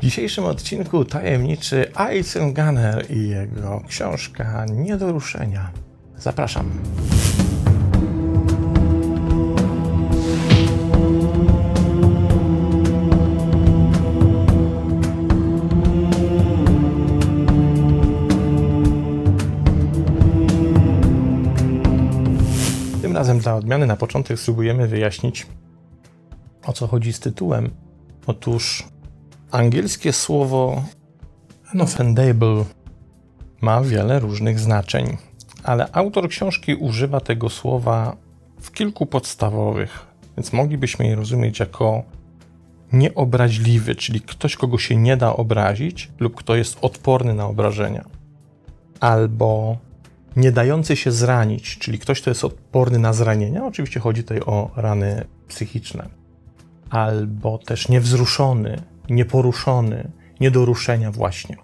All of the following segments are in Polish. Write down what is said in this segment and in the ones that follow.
W dzisiejszym odcinku tajemniczy Aizen Gunner i jego książka Nie do ruszenia. Zapraszam. Tym razem dla odmiany na początek spróbujemy wyjaśnić, o co chodzi z tytułem. Otóż angielskie słowo unoffendable ma wiele różnych znaczeń, ale autor książki używa tego słowa w kilku podstawowych, więc moglibyśmy je rozumieć jako nieobraźliwy, czyli ktoś, kogo się nie da obrazić lub kto jest odporny na obrażenia, albo nie dający się zranić, czyli ktoś, kto jest odporny na zranienia. Oczywiście chodzi tutaj o rany psychiczne, albo też niewzruszony, nieporuszony, nie do ruszenia właśnie.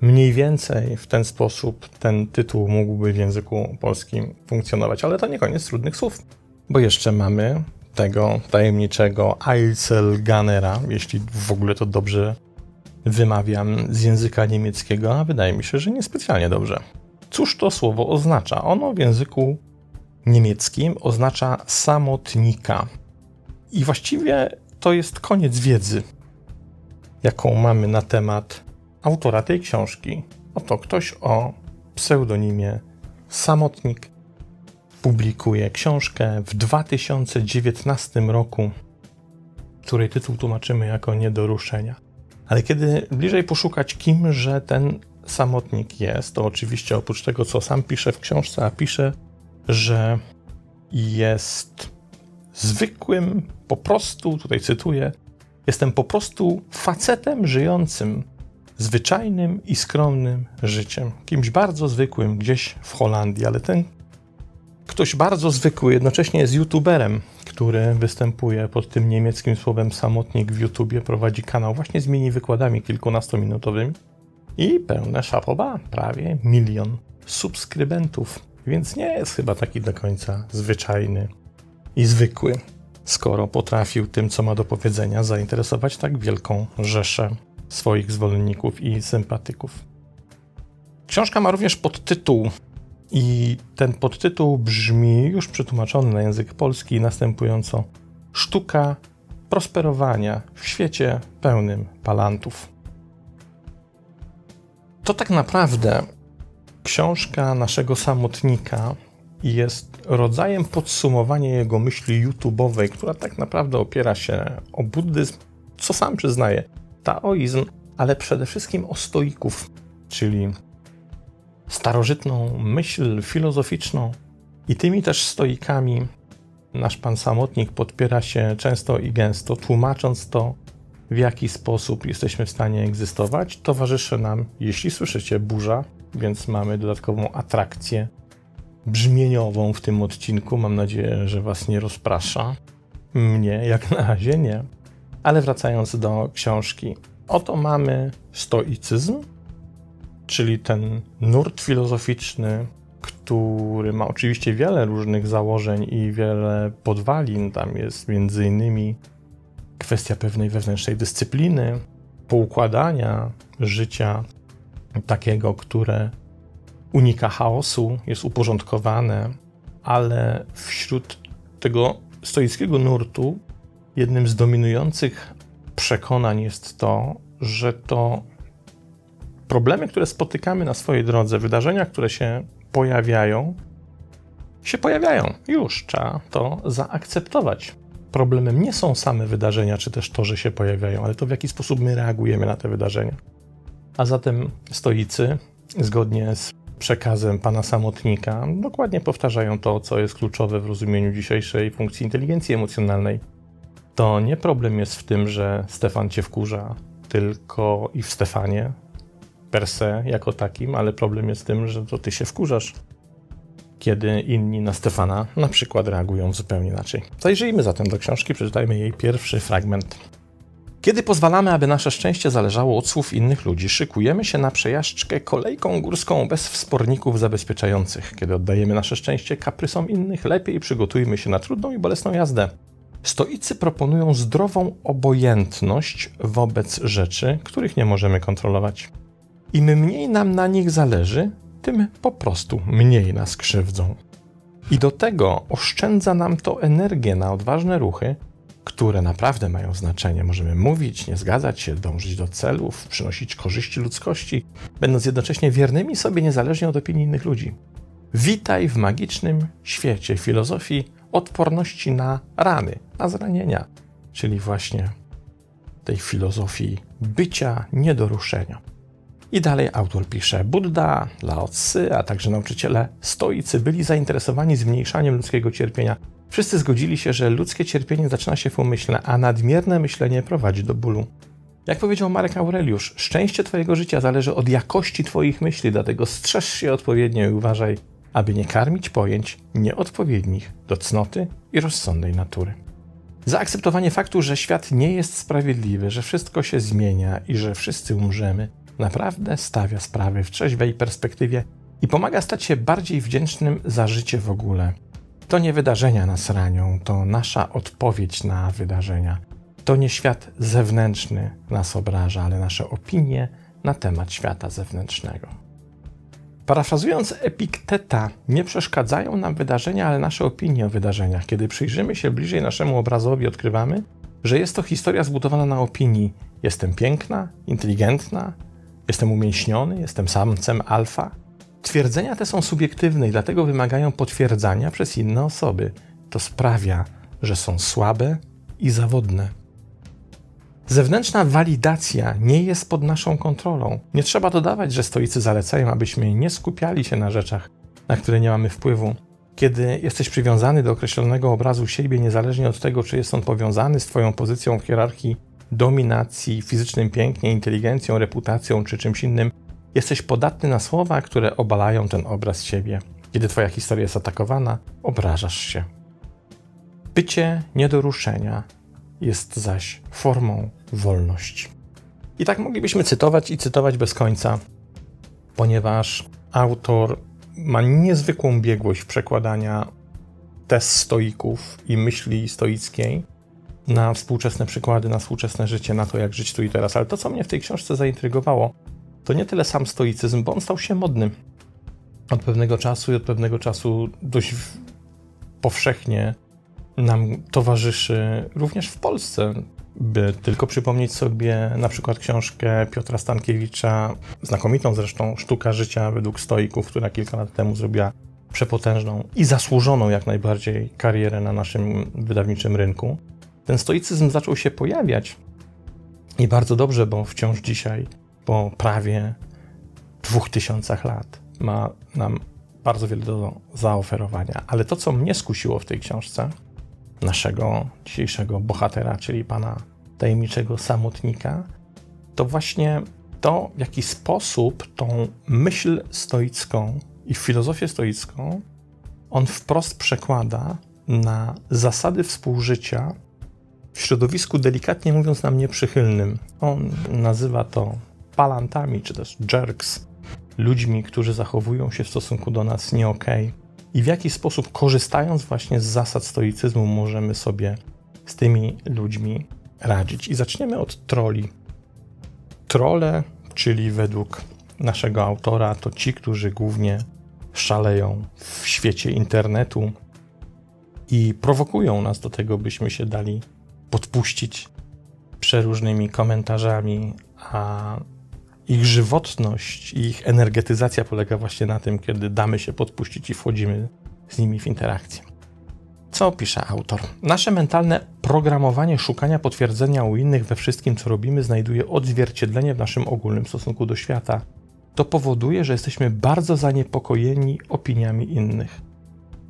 Mniej więcej w ten sposób ten tytuł mógłby w języku polskim funkcjonować, ale to nie koniec trudnych słów, bo jeszcze mamy tego tajemniczego Einzelgunnera, jeśli w ogóle to dobrze wymawiam z języka niemieckiego, a wydaje mi się, że niespecjalnie dobrze. Cóż to słowo oznacza? Ono w języku niemieckim oznacza samotnika. I właściwie to jest koniec wiedzy, jaką mamy na temat autora tej książki. Oto ktoś o pseudonimie Samotnik publikuje książkę w 2019 roku, której tytuł tłumaczymy jako Nie do ruszenia. Ale kiedy bliżej poszukać, kimże ten samotnik jest, to oczywiście oprócz tego, co sam pisze w książce, a pisze, że jest zwykłym, po prostu, tutaj cytuję, jestem po prostu facetem żyjącym zwyczajnym i skromnym życiem. Kimś bardzo zwykłym gdzieś w Holandii, ale ten ktoś bardzo zwykły jednocześnie jest youtuberem, który występuje pod tym niemieckim słowem samotnik w YouTubie, prowadzi kanał właśnie z mini wykładami kilkunastominutowymi i pełne szapoba, prawie milion subskrybentów, więc nie jest chyba taki do końca zwyczajny i zwykły, skoro potrafił tym, co ma do powiedzenia, zainteresować tak wielką rzeszę swoich zwolenników i sympatyków. Książka ma również podtytuł i ten podtytuł brzmi, już przetłumaczony na język polski, następująco: Sztuka prosperowania w świecie pełnym palantów. To tak naprawdę książka naszego samotnika jest rodzajem podsumowania jego myśli YouTube'owej, która tak naprawdę opiera się o buddyzm, co sam przyznaje, taoizm, ale przede wszystkim o stoików, czyli starożytną myśl filozoficzną. I tymi też stoikami nasz pan samotnik podpiera się często i gęsto, tłumacząc to, w jaki sposób jesteśmy w stanie egzystować. Towarzyszy nam, jeśli słyszycie, burza, więc mamy dodatkową atrakcję brzmieniową w tym odcinku. Mam nadzieję, że Was nie rozprasza. Mnie jak na razie nie. Ale wracając do książki, oto mamy stoicyzm, czyli ten nurt filozoficzny, który ma oczywiście wiele różnych założeń i wiele podwalin. Tam jest między innymi kwestia pewnej wewnętrznej dyscypliny, poukładania życia takiego, które unika chaosu, jest uporządkowane, ale wśród tego stoickiego nurtu jednym z dominujących przekonań jest to, że to problemy, które spotykamy na swojej drodze, wydarzenia, które się pojawiają, się pojawiają. Już trzeba to zaakceptować. Problemem nie są same wydarzenia, czy też to, że się pojawiają, ale to w jaki sposób my reagujemy na te wydarzenia. A zatem stoicy, zgodnie z przekazem pana samotnika, dokładnie powtarzają to, co jest kluczowe w rozumieniu dzisiejszej funkcji inteligencji emocjonalnej. To nie problem jest w tym, że Stefan cię wkurza, tylko i w Stefanie, per se jako takim, ale problem jest w tym, że to ty się wkurzasz, kiedy inni na Stefana na przykład reagują zupełnie inaczej. Zajrzyjmy zatem do książki, przeczytajmy jej pierwszy fragment. Kiedy pozwalamy, aby nasze szczęście zależało od słów innych ludzi, szykujemy się na przejażdżkę kolejką górską bez wsporników zabezpieczających. Kiedy oddajemy nasze szczęście kaprysom innych, lepiej przygotujmy się na trudną i bolesną jazdę. Stoicy proponują zdrową obojętność wobec rzeczy, których nie możemy kontrolować. Im mniej nam na nich zależy, tym po prostu mniej nas krzywdzą. I do tego oszczędza nam to energię na odważne ruchy, które naprawdę mają znaczenie. Możemy mówić, nie zgadzać się, dążyć do celów, przynosić korzyści ludzkości, będąc jednocześnie wiernymi sobie niezależnie od opinii innych ludzi. Witaj w magicznym świecie filozofii odporności na rany, na zranienia, czyli właśnie tej filozofii bycia nie do ruszenia. I dalej autor pisze: Buddha, Lao Tzu, a także nauczyciele stoicy byli zainteresowani zmniejszaniem ludzkiego cierpienia. Wszyscy zgodzili się, że ludzkie cierpienie zaczyna się w umyśle, a nadmierne myślenie prowadzi do bólu. Jak powiedział Marek Aureliusz, szczęście Twojego życia zależy od jakości Twoich myśli, dlatego strzeż się odpowiednio i uważaj, aby nie karmić pojęć nieodpowiednich do cnoty i rozsądnej natury. Zaakceptowanie faktu, że świat nie jest sprawiedliwy, że wszystko się zmienia i że wszyscy umrzemy, naprawdę stawia sprawy w trzeźwej perspektywie i pomaga stać się bardziej wdzięcznym za życie w ogóle. To nie wydarzenia nas ranią, to nasza odpowiedź na wydarzenia. To nie świat zewnętrzny nas obraża, ale nasze opinie na temat świata zewnętrznego. Parafrazując Epikteta, nie przeszkadzają nam wydarzenia, ale nasze opinie o wydarzeniach. Kiedy przyjrzymy się bliżej naszemu obrazowi, odkrywamy, że jest to historia zbudowana na opinii: jestem piękna, inteligentna, jestem umięśniony, jestem samcem alfa. Twierdzenia te są subiektywne i dlatego wymagają potwierdzania przez inne osoby. To sprawia, że są słabe i zawodne. Zewnętrzna walidacja nie jest pod naszą kontrolą. Nie trzeba dodawać, że stoicy zalecają, abyśmy nie skupiali się na rzeczach, na które nie mamy wpływu. Kiedy jesteś przywiązany do określonego obrazu siebie, niezależnie od tego, czy jest on powiązany z Twoją pozycją w hierarchii dominacji, fizycznym pięknie, inteligencją, reputacją czy czymś innym, jesteś podatny na słowa, które obalają ten obraz siebie. Kiedy Twoja historia jest atakowana, obrażasz się. Bycie nie do ruszenia jest zaś formą wolności. I tak moglibyśmy cytować i cytować bez końca, ponieważ autor ma niezwykłą biegłość przekładania test stoików i myśli stoickiej na współczesne przykłady, na współczesne życie, na to, jak żyć tu i teraz. Ale to, co mnie w tej książce zaintrygowało, to nie tyle sam stoicyzm, bo on stał się modny od pewnego czasu i od pewnego czasu dość powszechnie nam towarzyszy również w Polsce. By tylko przypomnieć sobie na przykład książkę Piotra Stankiewicza, znakomitą zresztą Sztuka życia według stoików, która kilka lat temu zrobiła przepotężną i zasłużoną jak najbardziej karierę na naszym wydawniczym rynku. Ten stoicyzm zaczął się pojawiać i bardzo dobrze, bo wciąż dzisiaj, po prawie dwóch tysiącach lat, ma nam bardzo wiele do zaoferowania. Ale to, co mnie skusiło w tej książce, naszego dzisiejszego bohatera, czyli pana tajemniczego samotnika, to właśnie to, w jaki sposób tą myśl stoicką i filozofię stoicką on wprost przekłada na zasady współżycia w środowisku delikatnie mówiąc nam nieprzychylnym. On nazywa to palantami, czy też jerks, ludźmi, którzy zachowują się w stosunku do nas nie. Okay i w jaki sposób, korzystając właśnie z zasad stoicyzmu, możemy sobie z tymi ludźmi radzić. I zaczniemy od troli. Trole, czyli według naszego autora, to ci, którzy głównie szaleją w świecie internetu i prowokują nas do tego, byśmy się dali podpuścić przeróżnymi komentarzami, a ich żywotność i ich energetyzacja polega właśnie na tym, kiedy damy się podpuścić i wchodzimy z nimi w interakcję. Co pisze autor? Nasze mentalne programowanie szukania potwierdzenia u innych we wszystkim, co robimy, znajduje odzwierciedlenie w naszym ogólnym stosunku do świata. To powoduje, że jesteśmy bardzo zaniepokojeni opiniami innych.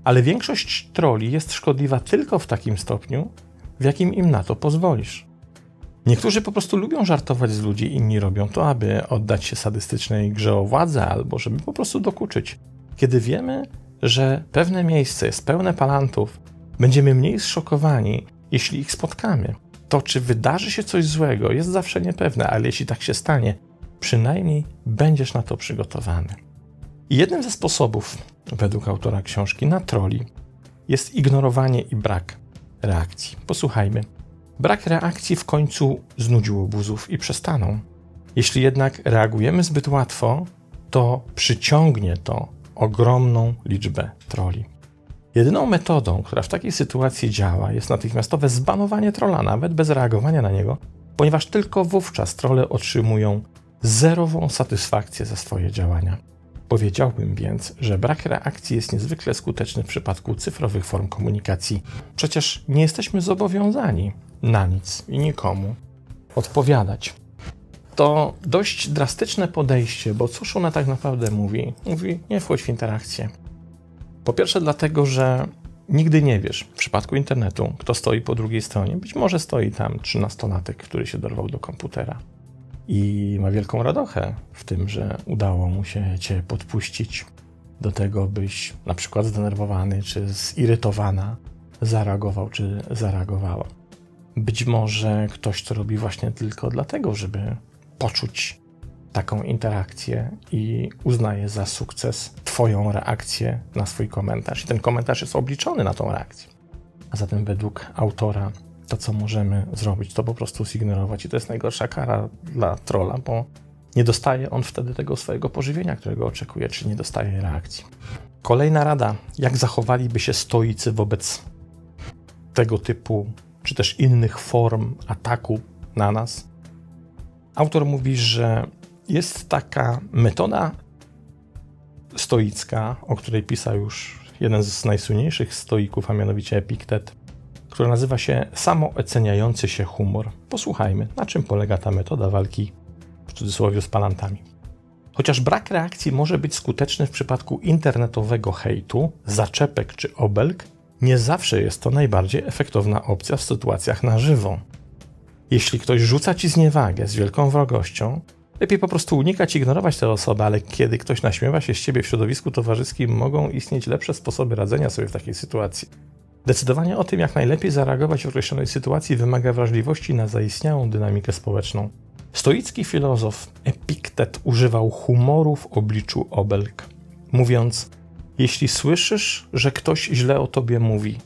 Ale większość troli jest szkodliwa tylko w takim stopniu, w jakim im na to pozwolisz. Niektórzy po prostu lubią żartować z ludzi, inni robią to, aby oddać się sadystycznej grze o władzę albo żeby po prostu dokuczyć. Kiedy wiemy, że pewne miejsce jest pełne palantów, będziemy mniej zszokowani, jeśli ich spotkamy. To, czy wydarzy się coś złego, jest zawsze niepewne, ale jeśli tak się stanie, przynajmniej będziesz na to przygotowany. I jednym ze sposobów, według autora książki, na troli jest ignorowanie i brak reakcji. Posłuchajmy. Brak reakcji w końcu znudził obuzów i przestaną. Jeśli jednak reagujemy zbyt łatwo, to przyciągnie to ogromną liczbę troli. Jedyną metodą, która w takiej sytuacji działa, jest natychmiastowe zbanowanie trola, nawet bez reagowania na niego, ponieważ tylko wówczas trole otrzymują zerową satysfakcję za swoje działania. Powiedziałbym więc, że brak reakcji jest niezwykle skuteczny w przypadku cyfrowych form komunikacji. Przecież nie jesteśmy zobowiązani na nic i nikomu odpowiadać. To dość drastyczne podejście, bo cóż ona tak naprawdę mówi? Mówi, nie wchodź w interakcję. Po pierwsze, dlatego, że nigdy nie wiesz w przypadku internetu, kto stoi po drugiej stronie. Być może stoi tam trzynastolatek, który się dorwał do komputera i ma wielką radochę w tym, że udało mu się cię podpuścić do tego, byś na przykład zdenerwowany czy zirytowana zareagował czy zareagowała. Być może ktoś to robi właśnie tylko dlatego, żeby poczuć taką interakcję i uznaje za sukces Twoją reakcję na swój komentarz. I ten komentarz jest obliczony na tą reakcję. A zatem, według autora, to co możemy zrobić, to po prostu zignorować. I to jest najgorsza kara dla trola, bo nie dostaje on wtedy tego swojego pożywienia, którego oczekuje, czy nie dostaje reakcji. Kolejna rada, jak zachowaliby się stoicy wobec tego typu, czy też innych form ataku na nas. Autor mówi, że jest taka metoda stoicka, o której pisał już jeden z najsłynniejszych stoików, a mianowicie Epiktet, która nazywa się samooceniający się humor. Posłuchajmy, na czym polega ta metoda walki w cudzysłowie z palantami. Chociaż brak reakcji może być skuteczny w przypadku internetowego hejtu, zaczepek czy obelg, nie zawsze jest to najbardziej efektowna opcja w sytuacjach na żywo. Jeśli ktoś rzuca ci zniewagę z wielką wrogością, lepiej po prostu unikać, ignorować tę osobę, ale kiedy ktoś naśmiewa się z ciebie w środowisku towarzyskim, mogą istnieć lepsze sposoby radzenia sobie w takiej sytuacji. Decydowanie o tym, jak najlepiej zareagować w określonej sytuacji, wymaga wrażliwości na zaistniałą dynamikę społeczną. Stoicki filozof Epiktet używał humoru w obliczu obelg, mówiąc: Jeśli słyszysz, że ktoś źle o tobie mówi,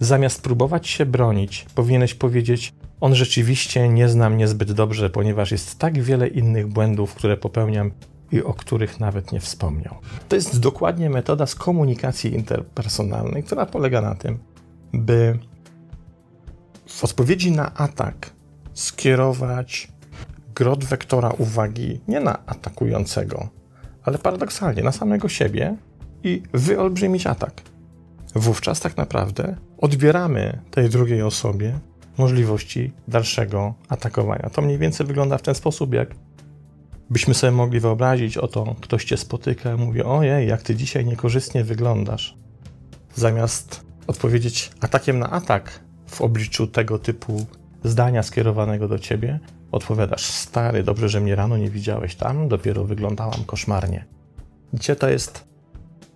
zamiast próbować się bronić, powinieneś powiedzieć: On rzeczywiście nie zna mnie zbyt dobrze, ponieważ jest tak wiele innych błędów, które popełniam i o których nawet nie wspomniał. To jest dokładnie metoda z komunikacji interpersonalnej, która polega na tym, by w odpowiedzi na atak skierować grot wektora uwagi nie na atakującego, ale paradoksalnie na samego siebie i wyolbrzymić atak. Wówczas tak naprawdę odbieramy tej drugiej osobie możliwości dalszego atakowania. To mniej więcej wygląda w ten sposób, jak byśmy sobie mogli wyobrazić, oto ktoś cię spotyka i mówi, ojej, jak ty dzisiaj niekorzystnie wyglądasz. Zamiast odpowiedzieć atakiem na atak w obliczu tego typu zdania skierowanego do ciebie, odpowiadasz, stary, dobrze, że mnie rano nie widziałeś tam, dopiero wyglądałam koszmarnie. Gdzie to jest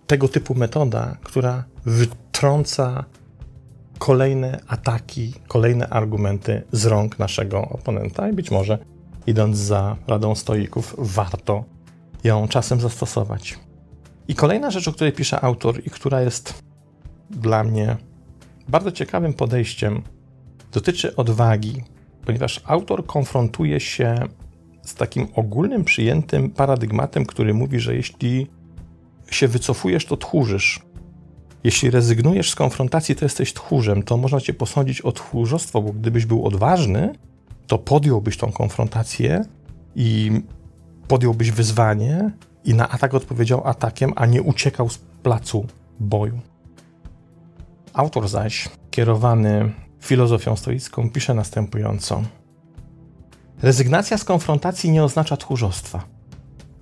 tego typu metoda, która wytrąca kolejne ataki, kolejne argumenty z rąk naszego oponenta i być może idąc za radą stoików, warto ją czasem zastosować. I kolejna rzecz, o której pisze autor i która jest dla mnie bardzo ciekawym podejściem, dotyczy odwagi, ponieważ autor konfrontuje się z takim ogólnym przyjętym paradygmatem, który mówi, że jeśli się wycofujesz, to tchórzysz. Jeśli rezygnujesz z konfrontacji, to jesteś tchórzem, to można cię posądzić o tchórzostwo, bo gdybyś był odważny, to podjąłbyś tą konfrontację i podjąłbyś wyzwanie i na atak odpowiedział atakiem, a nie uciekał z placu boju. Autor zaś, kierowany filozofią stoicką, pisze następująco: Rezygnacja z konfrontacji nie oznacza tchórzostwa.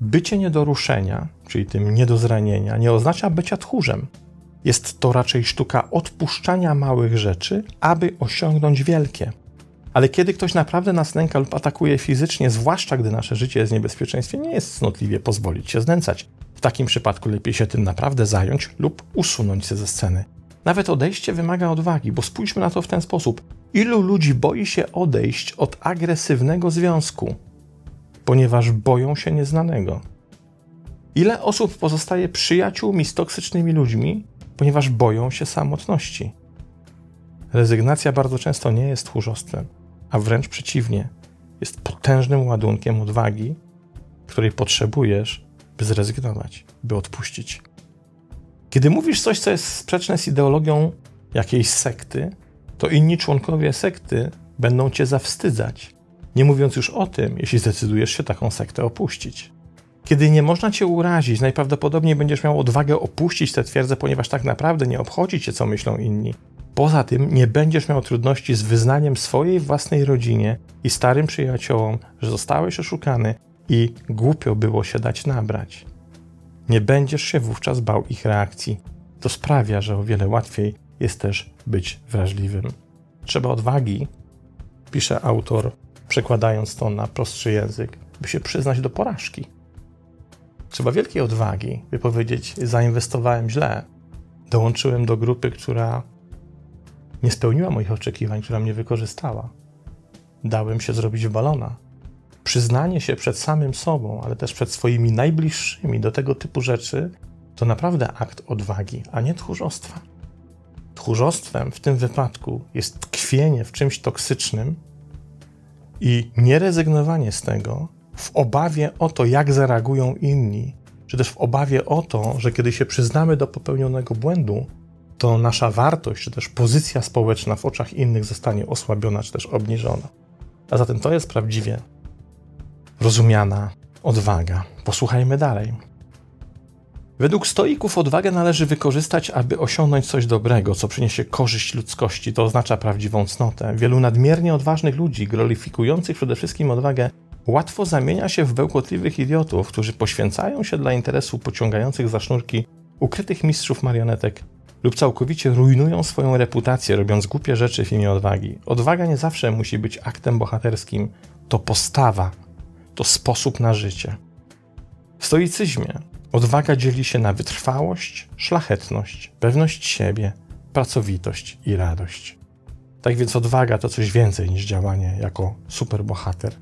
Bycie nie do ruszenia, czyli tym nie do zranienia, nie oznacza bycia tchórzem. Jest to raczej sztuka odpuszczania małych rzeczy, aby osiągnąć wielkie. Ale kiedy ktoś naprawdę nas nęka lub atakuje fizycznie, zwłaszcza gdy nasze życie jest w niebezpieczeństwie, nie jest cnotliwie pozwolić się znęcać. W takim przypadku lepiej się tym naprawdę zająć lub usunąć się ze sceny. Nawet odejście wymaga odwagi, bo spójrzmy na to w ten sposób. Ilu ludzi boi się odejść od agresywnego związku, ponieważ boją się nieznanego? Ile osób pozostaje przyjaciółmi z toksycznymi ludźmi, ponieważ boją się samotności? rezygnacja bardzo często nie jest tchórzostwem, a wręcz przeciwnie, jest potężnym ładunkiem odwagi, której potrzebujesz, by zrezygnować, by odpuścić. Kiedy mówisz coś, co jest sprzeczne z ideologią jakiejś sekty, to inni członkowie sekty będą cię zawstydzać. Nie mówiąc już o tym, jeśli zdecydujesz się taką sektę opuścić. Kiedy nie można cię urazić, najprawdopodobniej będziesz miał odwagę opuścić tę twierdzę, ponieważ tak naprawdę nie obchodzi cię, co myślą inni. Poza tym nie będziesz miał trudności z wyznaniem swojej własnej rodzinie i starym przyjaciołom, że zostałeś oszukany i głupio było się dać nabrać. Nie będziesz się wówczas bał ich reakcji. To sprawia, że o wiele łatwiej jest też być wrażliwym. Trzeba odwagi, pisze autor, przekładając to na prostszy język, by się przyznać do porażki. Trzeba wielkiej odwagi, by powiedzieć: Zainwestowałem źle, dołączyłem do grupy, która nie spełniła moich oczekiwań, która mnie wykorzystała. Dałem się zrobić w balona. Przyznanie się przed samym sobą, ale też przed swoimi najbliższymi do tego typu rzeczy, to naprawdę akt odwagi, a nie tchórzostwa. Tchórzostwem w tym wypadku jest tkwienie w czymś toksycznym i nierezygnowanie z tego w obawie o to, jak zareagują inni, czy też w obawie o to, że kiedy się przyznamy do popełnionego błędu, to nasza wartość, czy też pozycja społeczna w oczach innych zostanie osłabiona, czy też obniżona. A zatem to jest prawdziwie rozumiana odwaga. Posłuchajmy dalej. Według stoików odwagę należy wykorzystać, aby osiągnąć coś dobrego, co przyniesie korzyść ludzkości. To oznacza prawdziwą cnotę. Wielu nadmiernie odważnych ludzi, glorifikujących przede wszystkim odwagę, łatwo zamienia się w bełkotliwych idiotów, którzy poświęcają się dla interesu pociągających za sznurki ukrytych mistrzów marionetek lub całkowicie rujnują swoją reputację, robiąc głupie rzeczy w imię odwagi. Odwaga nie zawsze musi być aktem bohaterskim. To postawa, to sposób na życie. W stoicyzmie odwaga dzieli się na wytrwałość, szlachetność, pewność siebie, pracowitość i radość. Tak więc odwaga to coś więcej niż działanie jako superbohater.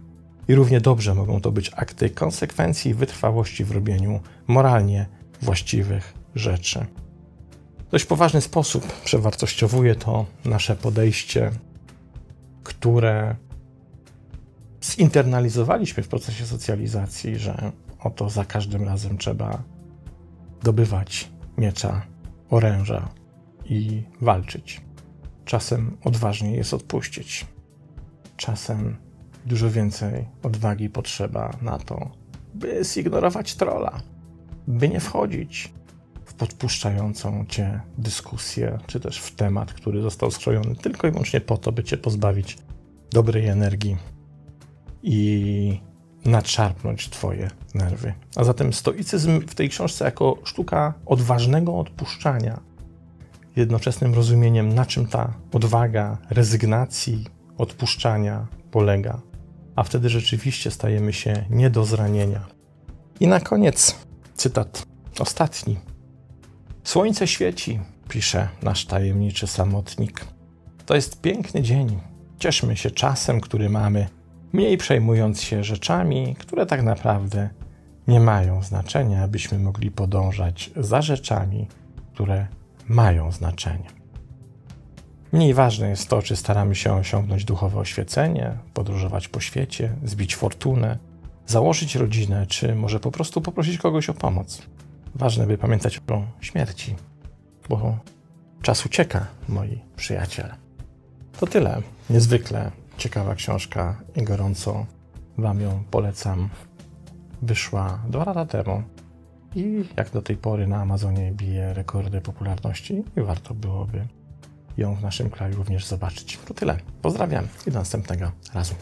I równie dobrze mogą to być akty konsekwencji i wytrwałości w robieniu moralnie właściwych rzeczy. Dość poważny sposób przewartościowuje to nasze podejście, które zinternalizowaliśmy w procesie socjalizacji, że oto za każdym razem trzeba dobywać miecza, oręża i walczyć. Czasem odważniej jest odpuścić. Czasem dużo więcej odwagi potrzeba na to, by zignorować trola, by nie wchodzić w podpuszczającą cię dyskusję, czy też w temat, który został skrojony tylko i wyłącznie po to, by cię pozbawić dobrej energii i nadszarpnąć Twoje nerwy. A zatem stoicyzm w tej książce jako sztuka odważnego odpuszczania, jednoczesnym rozumieniem, na czym ta odwaga rezygnacji, odpuszczania polega, a wtedy rzeczywiście stajemy się nie do zranienia. I na koniec cytat ostatni. Słońce świeci, pisze nasz tajemniczy samotnik. To jest piękny dzień. Cieszmy się czasem, który mamy mniej przejmując się rzeczami, które tak naprawdę nie mają znaczenia, abyśmy mogli podążać za rzeczami, które mają znaczenie. Mniej ważne jest to, czy staramy się osiągnąć duchowe oświecenie, podróżować po świecie, zbić fortunę, założyć rodzinę, czy może po prostu poprosić kogoś o pomoc. Ważne, by pamiętać o śmierci, bo czas ucieka, moi przyjaciele. To tyle. Niezwykle ciekawa książka i gorąco Wam ją polecam. Wyszła dwa lata temu i jak do tej pory na Amazonie bije rekordy popularności i warto byłoby ją w naszym kraju również zobaczyć. To tyle. Pozdrawiam i do następnego razu.